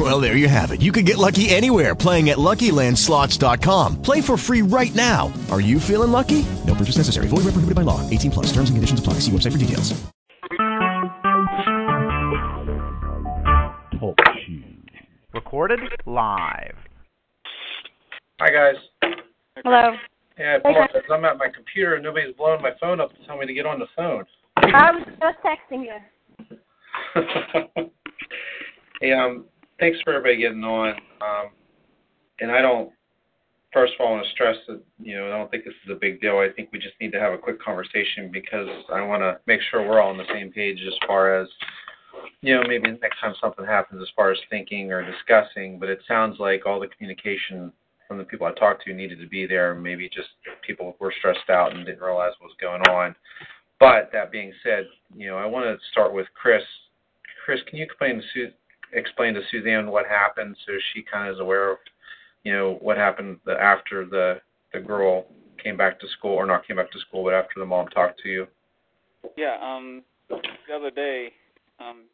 Well, there you have it. You can get lucky anywhere playing at LuckyLandSlots.com. Play for free right now. Are you feeling lucky? No purchase necessary. Void where prohibited by law. 18 plus. Terms and conditions apply. See website for details. Talk Recorded live. Hi guys. Hello. Yeah, I apologize. I'm at my computer and nobody's blowing my phone up to tell me to get on the phone. I was just texting you. hey, um, thanks for everybody getting on. Um, and I don't. First of all, I want to stress that you know I don't think this is a big deal. I think we just need to have a quick conversation because I want to make sure we're all on the same page as far as you know maybe next time something happens as far as thinking or discussing. But it sounds like all the communication from the people I talked to needed to be there. Maybe just people were stressed out and didn't realize what was going on. But that being said, you know, I want to start with Chris. Chris, can you explain to Explain to Suzanne what happened so she kind of is aware of, you know, what happened after the the girl came back to school or not came back to school, but after the mom talked to you? Yeah. Um. The other day, um,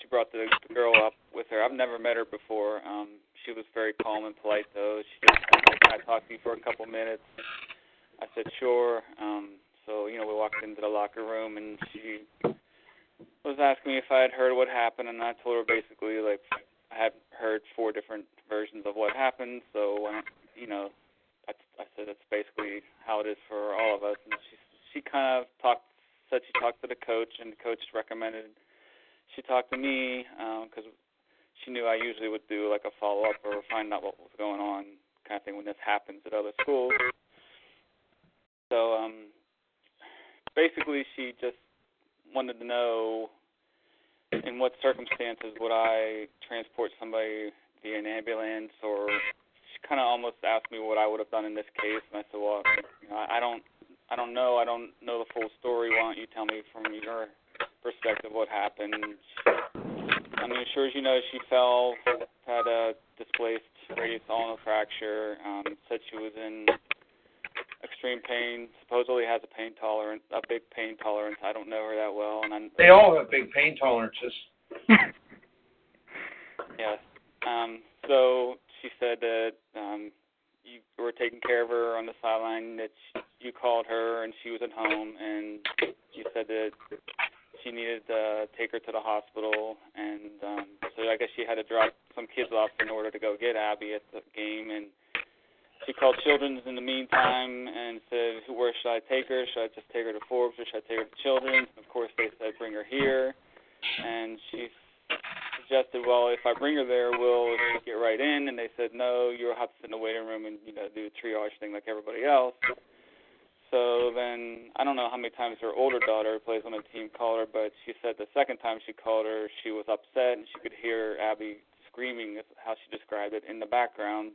she brought the, the girl up with her. I've never met her before. Um, she was very calm and polite though. She just like, "Can I talk to you for a couple minutes?" I said, "Sure." Um, so you know, we walked into the locker room and she was asking me if I had heard what happened, and I told her basically like I had heard four different versions of what happened. So um, you know, I, I said that's basically how it is for all of us. And she she kind of talked, said she talked to the coach, and the coach recommended she talked to me because um, she knew I usually would do like a follow up or find out what was going on kind of thing when this happens at other schools. So um basically she just wanted to know in what circumstances would I transport somebody via an ambulance or she kind of almost asked me what I would have done in this case and I said well you know I don't I don't know I don't know the full story why don't you tell me from your perspective what happened I mean, sure as you know, she fell, had a displaced radius ulnar fracture. Um, said she was in extreme pain. Supposedly has a pain tolerance, a big pain tolerance. I don't know her that well, and I'm, They all have big pain tolerances. yes. Um, so she said that um, you were taking care of her on the sideline. That she, you called her and she was at home, and you said that she needed to take her to the hospital, and um, so I guess she had to drop some kids off in order to go get Abby at the game, and she called Children's in the meantime and said, "Where should I take her? Should I just take her to Forbes, or should I take her to Children's?" And of course, they said, "Bring her here," and she suggested, "Well, if I bring her there, we'll get right in?" And they said, "No, you'll have to sit in the waiting room and you know do a triage thing like everybody else." So then I don't know how many times her older daughter who plays on the team called her, but she said the second time she called her, she was upset and she could hear Abby screaming, is how she described it, in the background.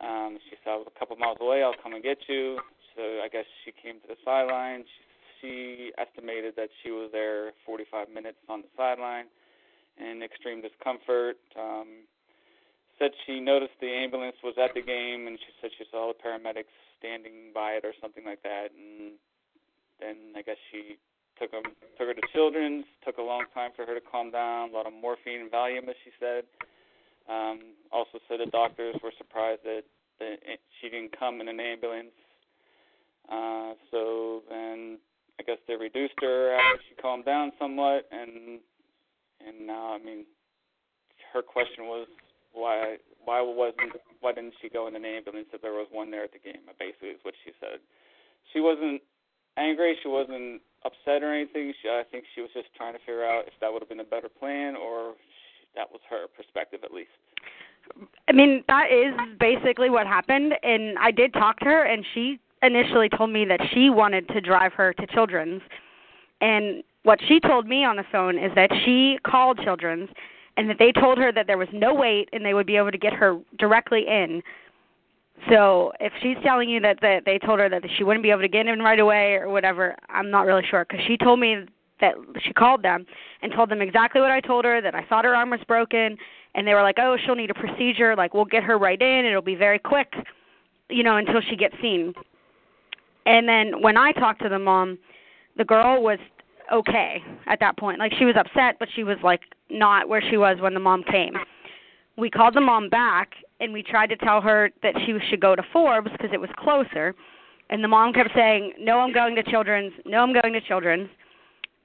Um, she said, I was a couple miles away, I'll come and get you. So I guess she came to the sideline. She, she estimated that she was there 45 minutes on the sideline in extreme discomfort. Um, said she noticed the ambulance was at the game, and she said she saw the paramedics standing by it or something like that. And then I guess she took them, took her to Children's. Took a long time for her to calm down. A lot of morphine and Valium, as she said. Um, also said the doctors were surprised that, that she didn't come in an ambulance. Uh, so then I guess they reduced her after she calmed down somewhat, and and now I mean, her question was why why wasn't why didn't she go in an ambulance if there was one there at the game? Basically, is what she said. She wasn't angry. She wasn't upset or anything. She, I think she was just trying to figure out if that would have been a better plan or she, that was her perspective at least. I mean, that is basically what happened. And I did talk to her, and she initially told me that she wanted to drive her to Children's. And what she told me on the phone is that she called Children's and that they told her that there was no wait and they would be able to get her directly in. So if she's telling you that, that they told her that she wouldn't be able to get in right away or whatever, I'm not really sure because she told me that she called them and told them exactly what I told her that I thought her arm was broken and they were like, "Oh, she'll need a procedure. Like we'll get her right in. It'll be very quick, you know, until she gets seen." And then when I talked to the mom, the girl was okay at that point. Like she was upset, but she was like not where she was when the mom came. We called the mom back and we tried to tell her that she should go to Forbes because it was closer. And the mom kept saying, "No, I'm going to Children's. No, I'm going to Children's."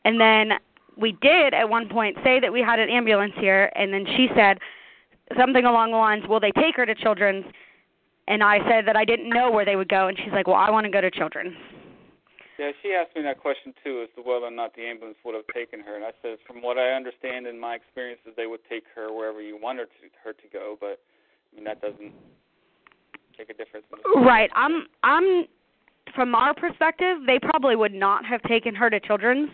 And then we did at one point say that we had an ambulance here, and then she said something along the lines, "Will they take her to Children's?" And I said that I didn't know where they would go, and she's like, "Well, I want to go to Children's." Yeah, she asked me that question too, as to whether or not the ambulance would have taken her, and I said, from what I understand in my experiences, they would take her wherever you want her to her to go, but I mean that doesn't make a difference. Right. I'm I'm from our perspective, they probably would not have taken her to Children's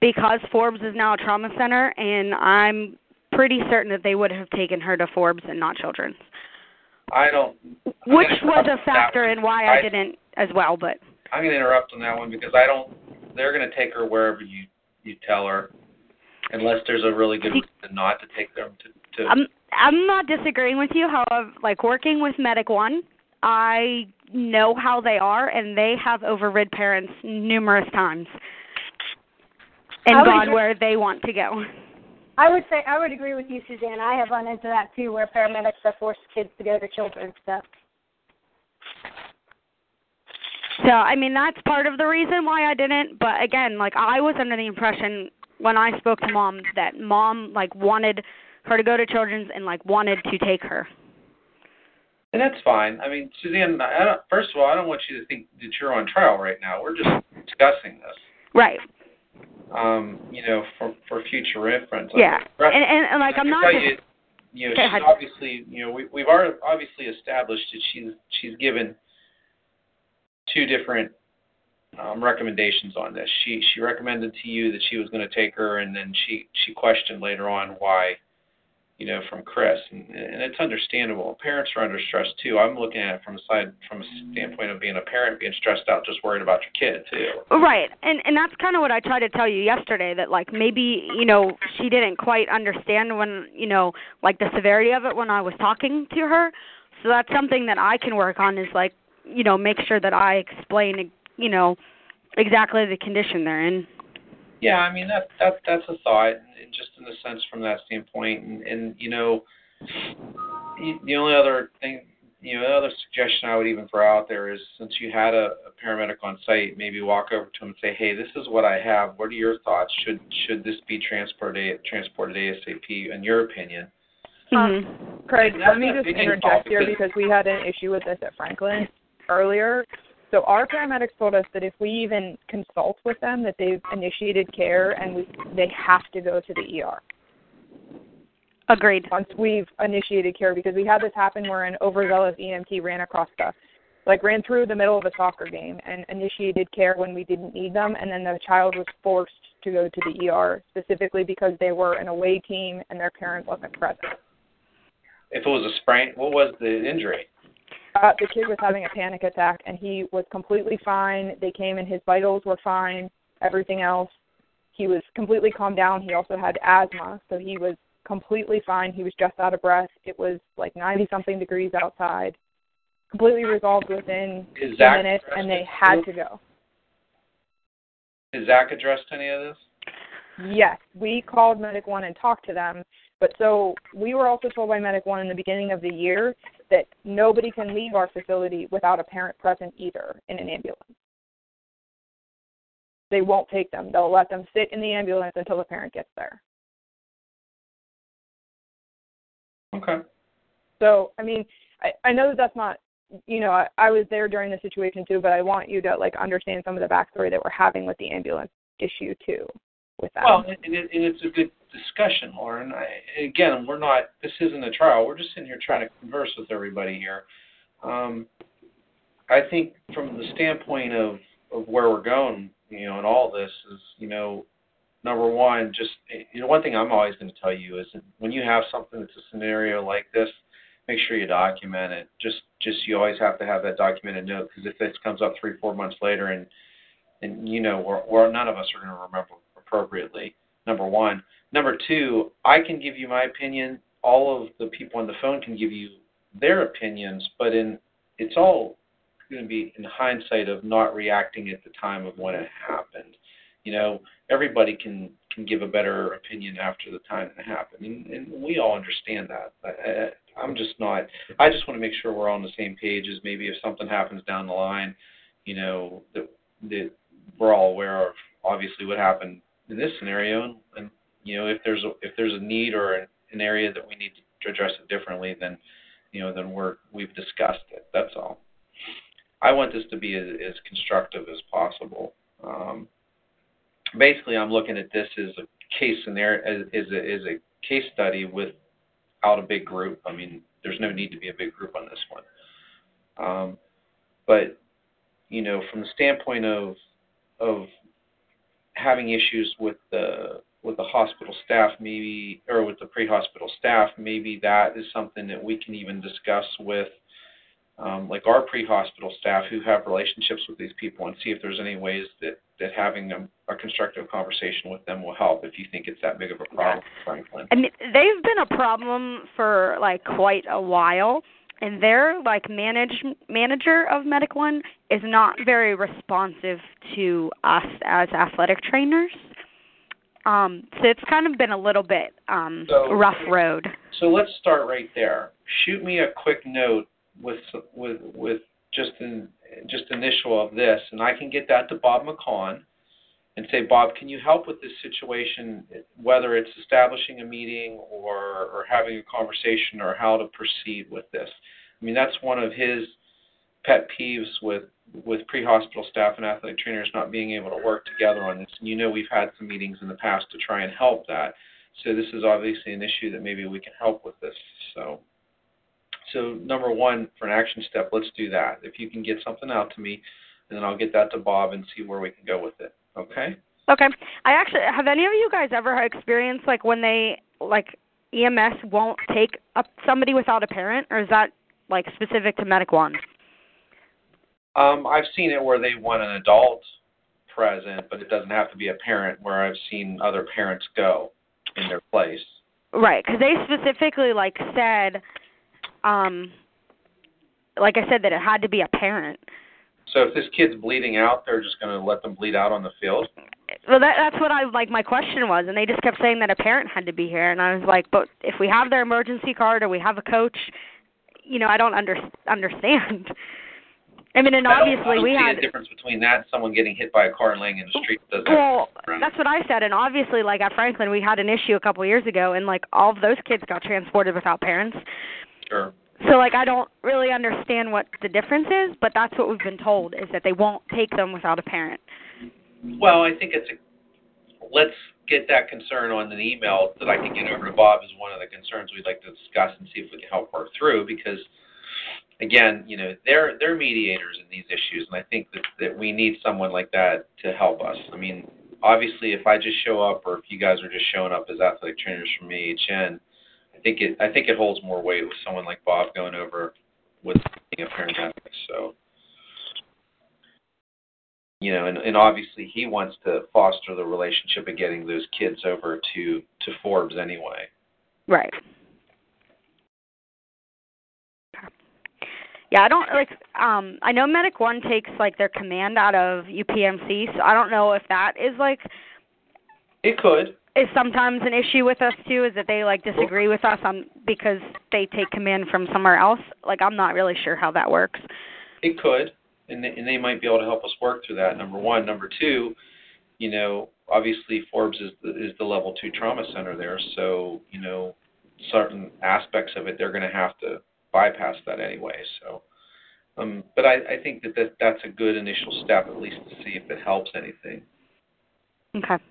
because Forbes is now a trauma center, and I'm pretty certain that they would have taken her to Forbes and not Children's. I don't. Which was a factor in why I, I didn't as well, but. I'm going to interrupt on that one because I don't. They're going to take her wherever you you tell her, unless there's a really good reason not to take them to. to I'm I'm not disagreeing with you. However, like working with Medic One, I know how they are, and they have overrid parents numerous times and gone where they want to go. I would say I would agree with you, Suzanne. I have run into that too, where paramedics have forced kids to go to children's stuff. So, I mean, that's part of the reason why I didn't. But again, like I was under the impression when I spoke to mom that mom like wanted her to go to children's and like wanted to take her. And that's fine. I mean, Suzanne, I don't, first of all, I don't want you to think that you're on trial right now. We're just discussing this. Right. Um, you know, for for future reference. Yeah. And, and and like I'm not just you, you know, she's obviously, you know, we we've already obviously established that she's she's given two different um, recommendations on this. She she recommended to you that she was going to take her, and then she she questioned later on why, you know, from Chris, and, and it's understandable. Parents are under stress too. I'm looking at it from a side from a standpoint of being a parent, being stressed out, just worried about your kid too. Right. And and that's kind of what I tried to tell you yesterday that like maybe, you know, she didn't quite understand when, you know, like the severity of it when I was talking to her. So that's something that I can work on is like, you know, make sure that I explain, you know, exactly the condition they're in. Yeah, I mean that that that's a thought, and just in the sense from that standpoint, and, and you know, the only other thing, you know, the other suggestion I would even throw out there is since you had a, a paramedic on site, maybe walk over to him and say, hey, this is what I have. What are your thoughts? Should should this be transported transported ASAP? In your opinion? Mm-hmm. Um, Craig, let me just interject here because- because we had an issue with this at Franklin earlier. So our paramedics told us that if we even consult with them, that they've initiated care and we, they have to go to the ER Agreed. once we've initiated care because we had this happen where an overzealous EMT ran across the like ran through the middle of a soccer game and initiated care when we didn't need them and then the child was forced to go to the ER specifically because they were an away team and their parent wasn't present. If it was a sprain, what was the injury? Uh, the kid was having a panic attack and he was completely fine. They came and his vitals were fine, everything else. He was completely calmed down. He also had asthma, so he was completely fine. He was just out of breath. It was like 90 something degrees outside. Completely resolved within Is minutes and they had to go. Has Zach addressed any of this? Yes, we called Medic One and talked to them, but so we were also told by Medic One in the beginning of the year that nobody can leave our facility without a parent present either in an ambulance. They won't take them. They'll let them sit in the ambulance until the parent gets there. Okay. So, I mean, I, I know that that's not, you know, I, I was there during the situation too, but I want you to like understand some of the backstory that we're having with the ambulance issue too, with that. Well, and, it, and it's a good discussion, Lauren. I, again, we're not. This isn't a trial. We're just sitting here trying to converse with everybody here. Um, I think from the standpoint of of where we're going, you know, and all this is, you know, number one, just you know, one thing I'm always going to tell you is when you have something that's a scenario like this, make sure you document it. Just just you always have to have that documented note because if this comes up three four months later and and you know we're, we're none of us are going to remember appropriately. Number one. Number two, I can give you my opinion. All of the people on the phone can give you their opinions, but in it's all going to be in hindsight of not reacting at the time of when it happened. You know, everybody can can give a better opinion after the time it happened, and, and we all understand that. I, I'm just not. I just want to make sure we're on the same page. As maybe if something happens down the line, you know, that that we're all aware of obviously what happened in this scenario, and, you know, if there's a, if there's a need or an, an area that we need to address it differently, then you know, then we're we've discussed it. That's all. I want this to be as, as constructive as possible. Um, basically, I'm looking at this as a case scenario, as, as, a, as a case study without a big group. I mean, there's no need to be a big group on this one. Um, but you know, from the standpoint of of having issues with the with the hospital staff, maybe, or with the pre-hospital staff, maybe that is something that we can even discuss with, um, like our pre-hospital staff who have relationships with these people, and see if there's any ways that that having a, a constructive conversation with them will help. If you think it's that big of a problem, Franklin. I mean, they've been a problem for like quite a while and their like manage manager of Medic One is not very responsive to us as athletic trainers. Um, so it's kind of been a little bit um, So- rough road. So let's start right there. Shoot me a quick note with with with just an just initial of this, and I can get that to Bob McCon and say, Bob, can you help with this situation, whether it's establishing a meeting or or having a conversation or how to proceed with this. I mean, that's one of his pet peeves with with pre-hospital staff and athletic trainers not being able to work together on this. And you know, we've had some meetings in the past to try and help that. So this is obviously an issue that maybe we can help with this. So, so number one, for an action step, let's do that. If you can get something out to me, and then I'll get that to Bob and see where we can go with it. Okay. Okay. I actually have any of you guys ever experienced like when they like EMS won't take up somebody without a parent, or is that like specific to Medic One? Um, I've seen it where they want an adult present, but it doesn't have to be a parent. Where I've seen other parents go in their place. Right, because they specifically like said, um, like I said, that it had to be a parent. So if this kid's bleeding out, they're just going to let them bleed out on the field. Well, that, that's what I like. My question was, and they just kept saying that a parent had to be here, and I was like, but if we have their emergency card or we have a coach, you know, I don't under, understand. I mean, and I don't- obviously I don't we see had. a difference between that and someone getting hit by a car and laying in the street. Doesn't Well, that's what I said, and obviously, like at Franklin, we had an issue a couple years ago, and like all of those kids got transported without parents. sure. So like I don't really understand what the difference is, but that's what we've been told is that they won't take them without a parent. Well, I think it's a. Let's get that concern on an email that I can get over to Bob is one of the concerns we'd like to discuss and see if we can help work through because again, you know, they're they're mediators in these issues and I think that, that we need someone like that to help us. I mean, obviously if I just show up or if you guys are just showing up as athletic trainers from AHN, think it I think it holds more weight with someone like Bob going over with being a paramedic. So you know, and, and obviously he wants to foster the relationship of getting those kids over to to Forbes anyway. Right. Yeah, I don't like um I know Medic One takes like their command out of UPMC, so I don't know if that is like It could. Is sometimes an issue with us too, is that they like disagree with us on because they take command from somewhere else. Like I'm not really sure how that works. It could, and they, and they might be able to help us work through that. Number one, number two, you know, obviously Forbes is the, is the level two trauma center there, so you know, certain aspects of it they're going to have to bypass that anyway. So, um, but I, I think that, that that's a good initial step at least to see if it helps anything. Okay.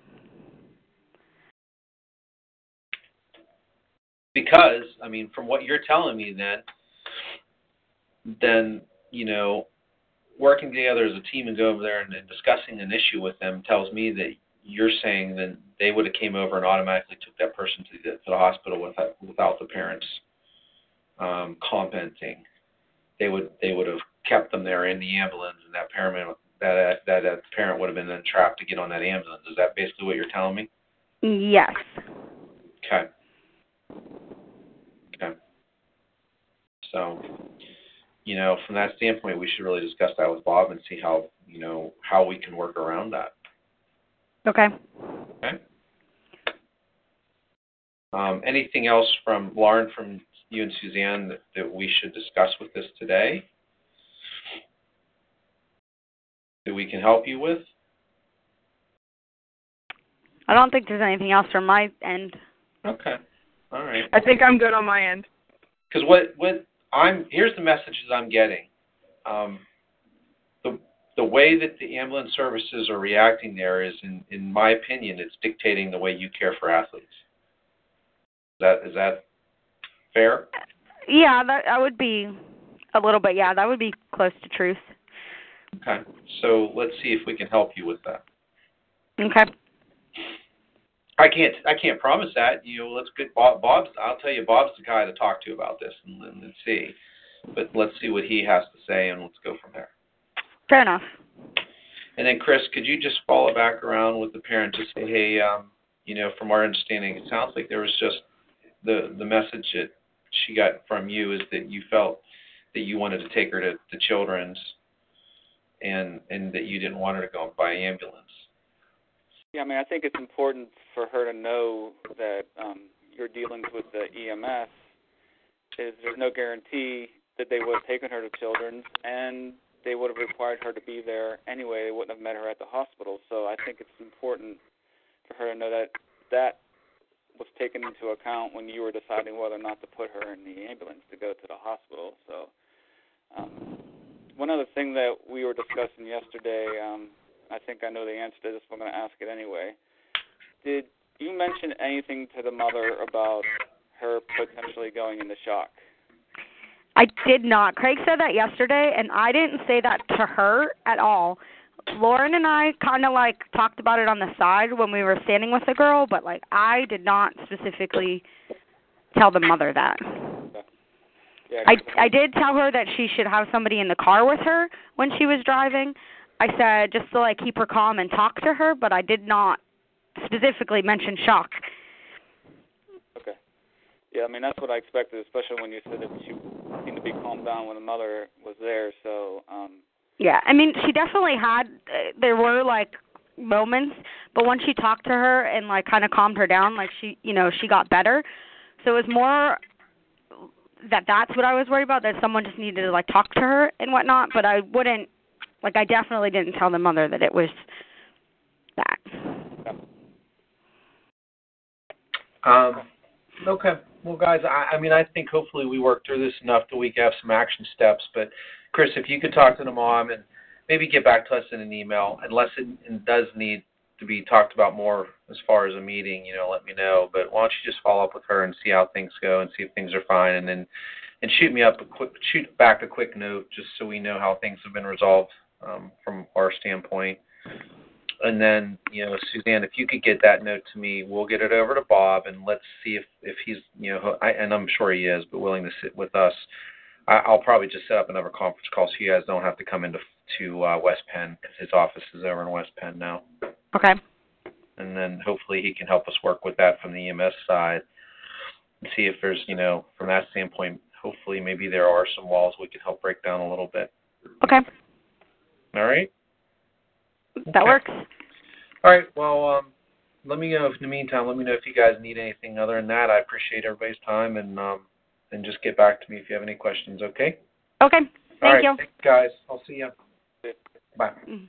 Because I mean, from what you're telling me, then, then you know, working together as a team and go over there and, and discussing an issue with them tells me that you're saying that they would have came over and automatically took that person to the, to the hospital without without the parents um, commenting. They would they would have kept them there in the ambulance, and that paramedic that that a parent would have been then trapped to get on that ambulance. Is that basically what you're telling me? Yes. Okay. So, you know, from that standpoint, we should really discuss that with Bob and see how you know how we can work around that. Okay. Okay. Um, anything else from Lauren, from you and Suzanne that, that we should discuss with this today? That we can help you with? I don't think there's anything else from my end. Okay. All right. I think I'm good on my end. Because what what I'm here's the messages I'm getting. Um, the the way that the ambulance services are reacting there is, in in my opinion, it's dictating the way you care for athletes. Is that is that fair? Yeah, that that would be a little bit. Yeah, that would be close to truth. Okay. So let's see if we can help you with that. Okay. I can't I can't promise that. You know, let's get Bob. Bob's. I'll tell you, Bob's the guy to talk to about this, and, and let's see. But let's see what he has to say, and let's go from there. Fair enough. And then, Chris, could you just follow back around with the parent to say, hey, um, you know, from our understanding, it sounds like there was just the the message that she got from you is that you felt that you wanted to take her to the children's, and and that you didn't want her to go by ambulance. Yeah, I mean, I think it's important for her to know that um, your dealings with the EMS is there's no guarantee that they would have taken her to children's, and they would have required her to be there anyway. They wouldn't have met her at the hospital. So I think it's important for her to know that that was taken into account when you were deciding whether or not to put her in the ambulance to go to the hospital. So um, one other thing that we were discussing yesterday, um, I think I know the answer to this, but I'm going to ask it anyway. Did you mention anything to the mother about her potentially going into shock? I did not. Craig said that yesterday, and I didn't say that to her at all. Lauren and I kind of like talked about it on the side when we were standing with the girl, but like I did not specifically tell the mother that. Yeah, I I did tell her that she should have somebody in the car with her when she was driving. I said just to like keep her calm and talk to her, but I did not specifically mention shock. Okay. Yeah, I mean that's what I expected, especially when you said that she seemed to be calmed down when the mother was there. So, um Yeah, I mean she definitely had. Uh, there were like moments, but once she talked to her and like kind of calmed her down, like she, you know, she got better. So it was more that that's what I was worried about. That someone just needed to like talk to her and whatnot. But I wouldn't, like, I definitely didn't tell the mother that it was that. Um, okay. Well, guys, I, I mean, I think hopefully we work through this enough that we have some action steps. But, Chris, if you could talk to the mom and maybe get back to us in an email, unless it, it does need to be talked about more as far as a meeting, you know, let me know. But why don't you just follow up with her and see how things go and see if things are fine, and then and shoot me up a quick shoot back a quick note just so we know how things have been resolved um, from our standpoint. And then, you know, Suzanne, if you could get that note to me, we'll get it over to Bob, and let's see if if he's, you know, I, and I'm sure he is, but willing to sit with us. I, I'll probably just set up another conference call so you guys don't have to come into to uh, West Penn because his office is over in West Penn now. Okay. And then hopefully he can help us work with that from the EMS side and see if there's, you know, from that standpoint, hopefully maybe there are some walls we can help break down a little bit. Okay. All right. That works. All right. Well, um, let me know if in the meantime. Let me know if you guys need anything other than that. I appreciate everybody's time and um, and just get back to me if you have any questions. Okay. Okay. Thank All right, you. thanks, guys. I'll see you. Bye. Mhm.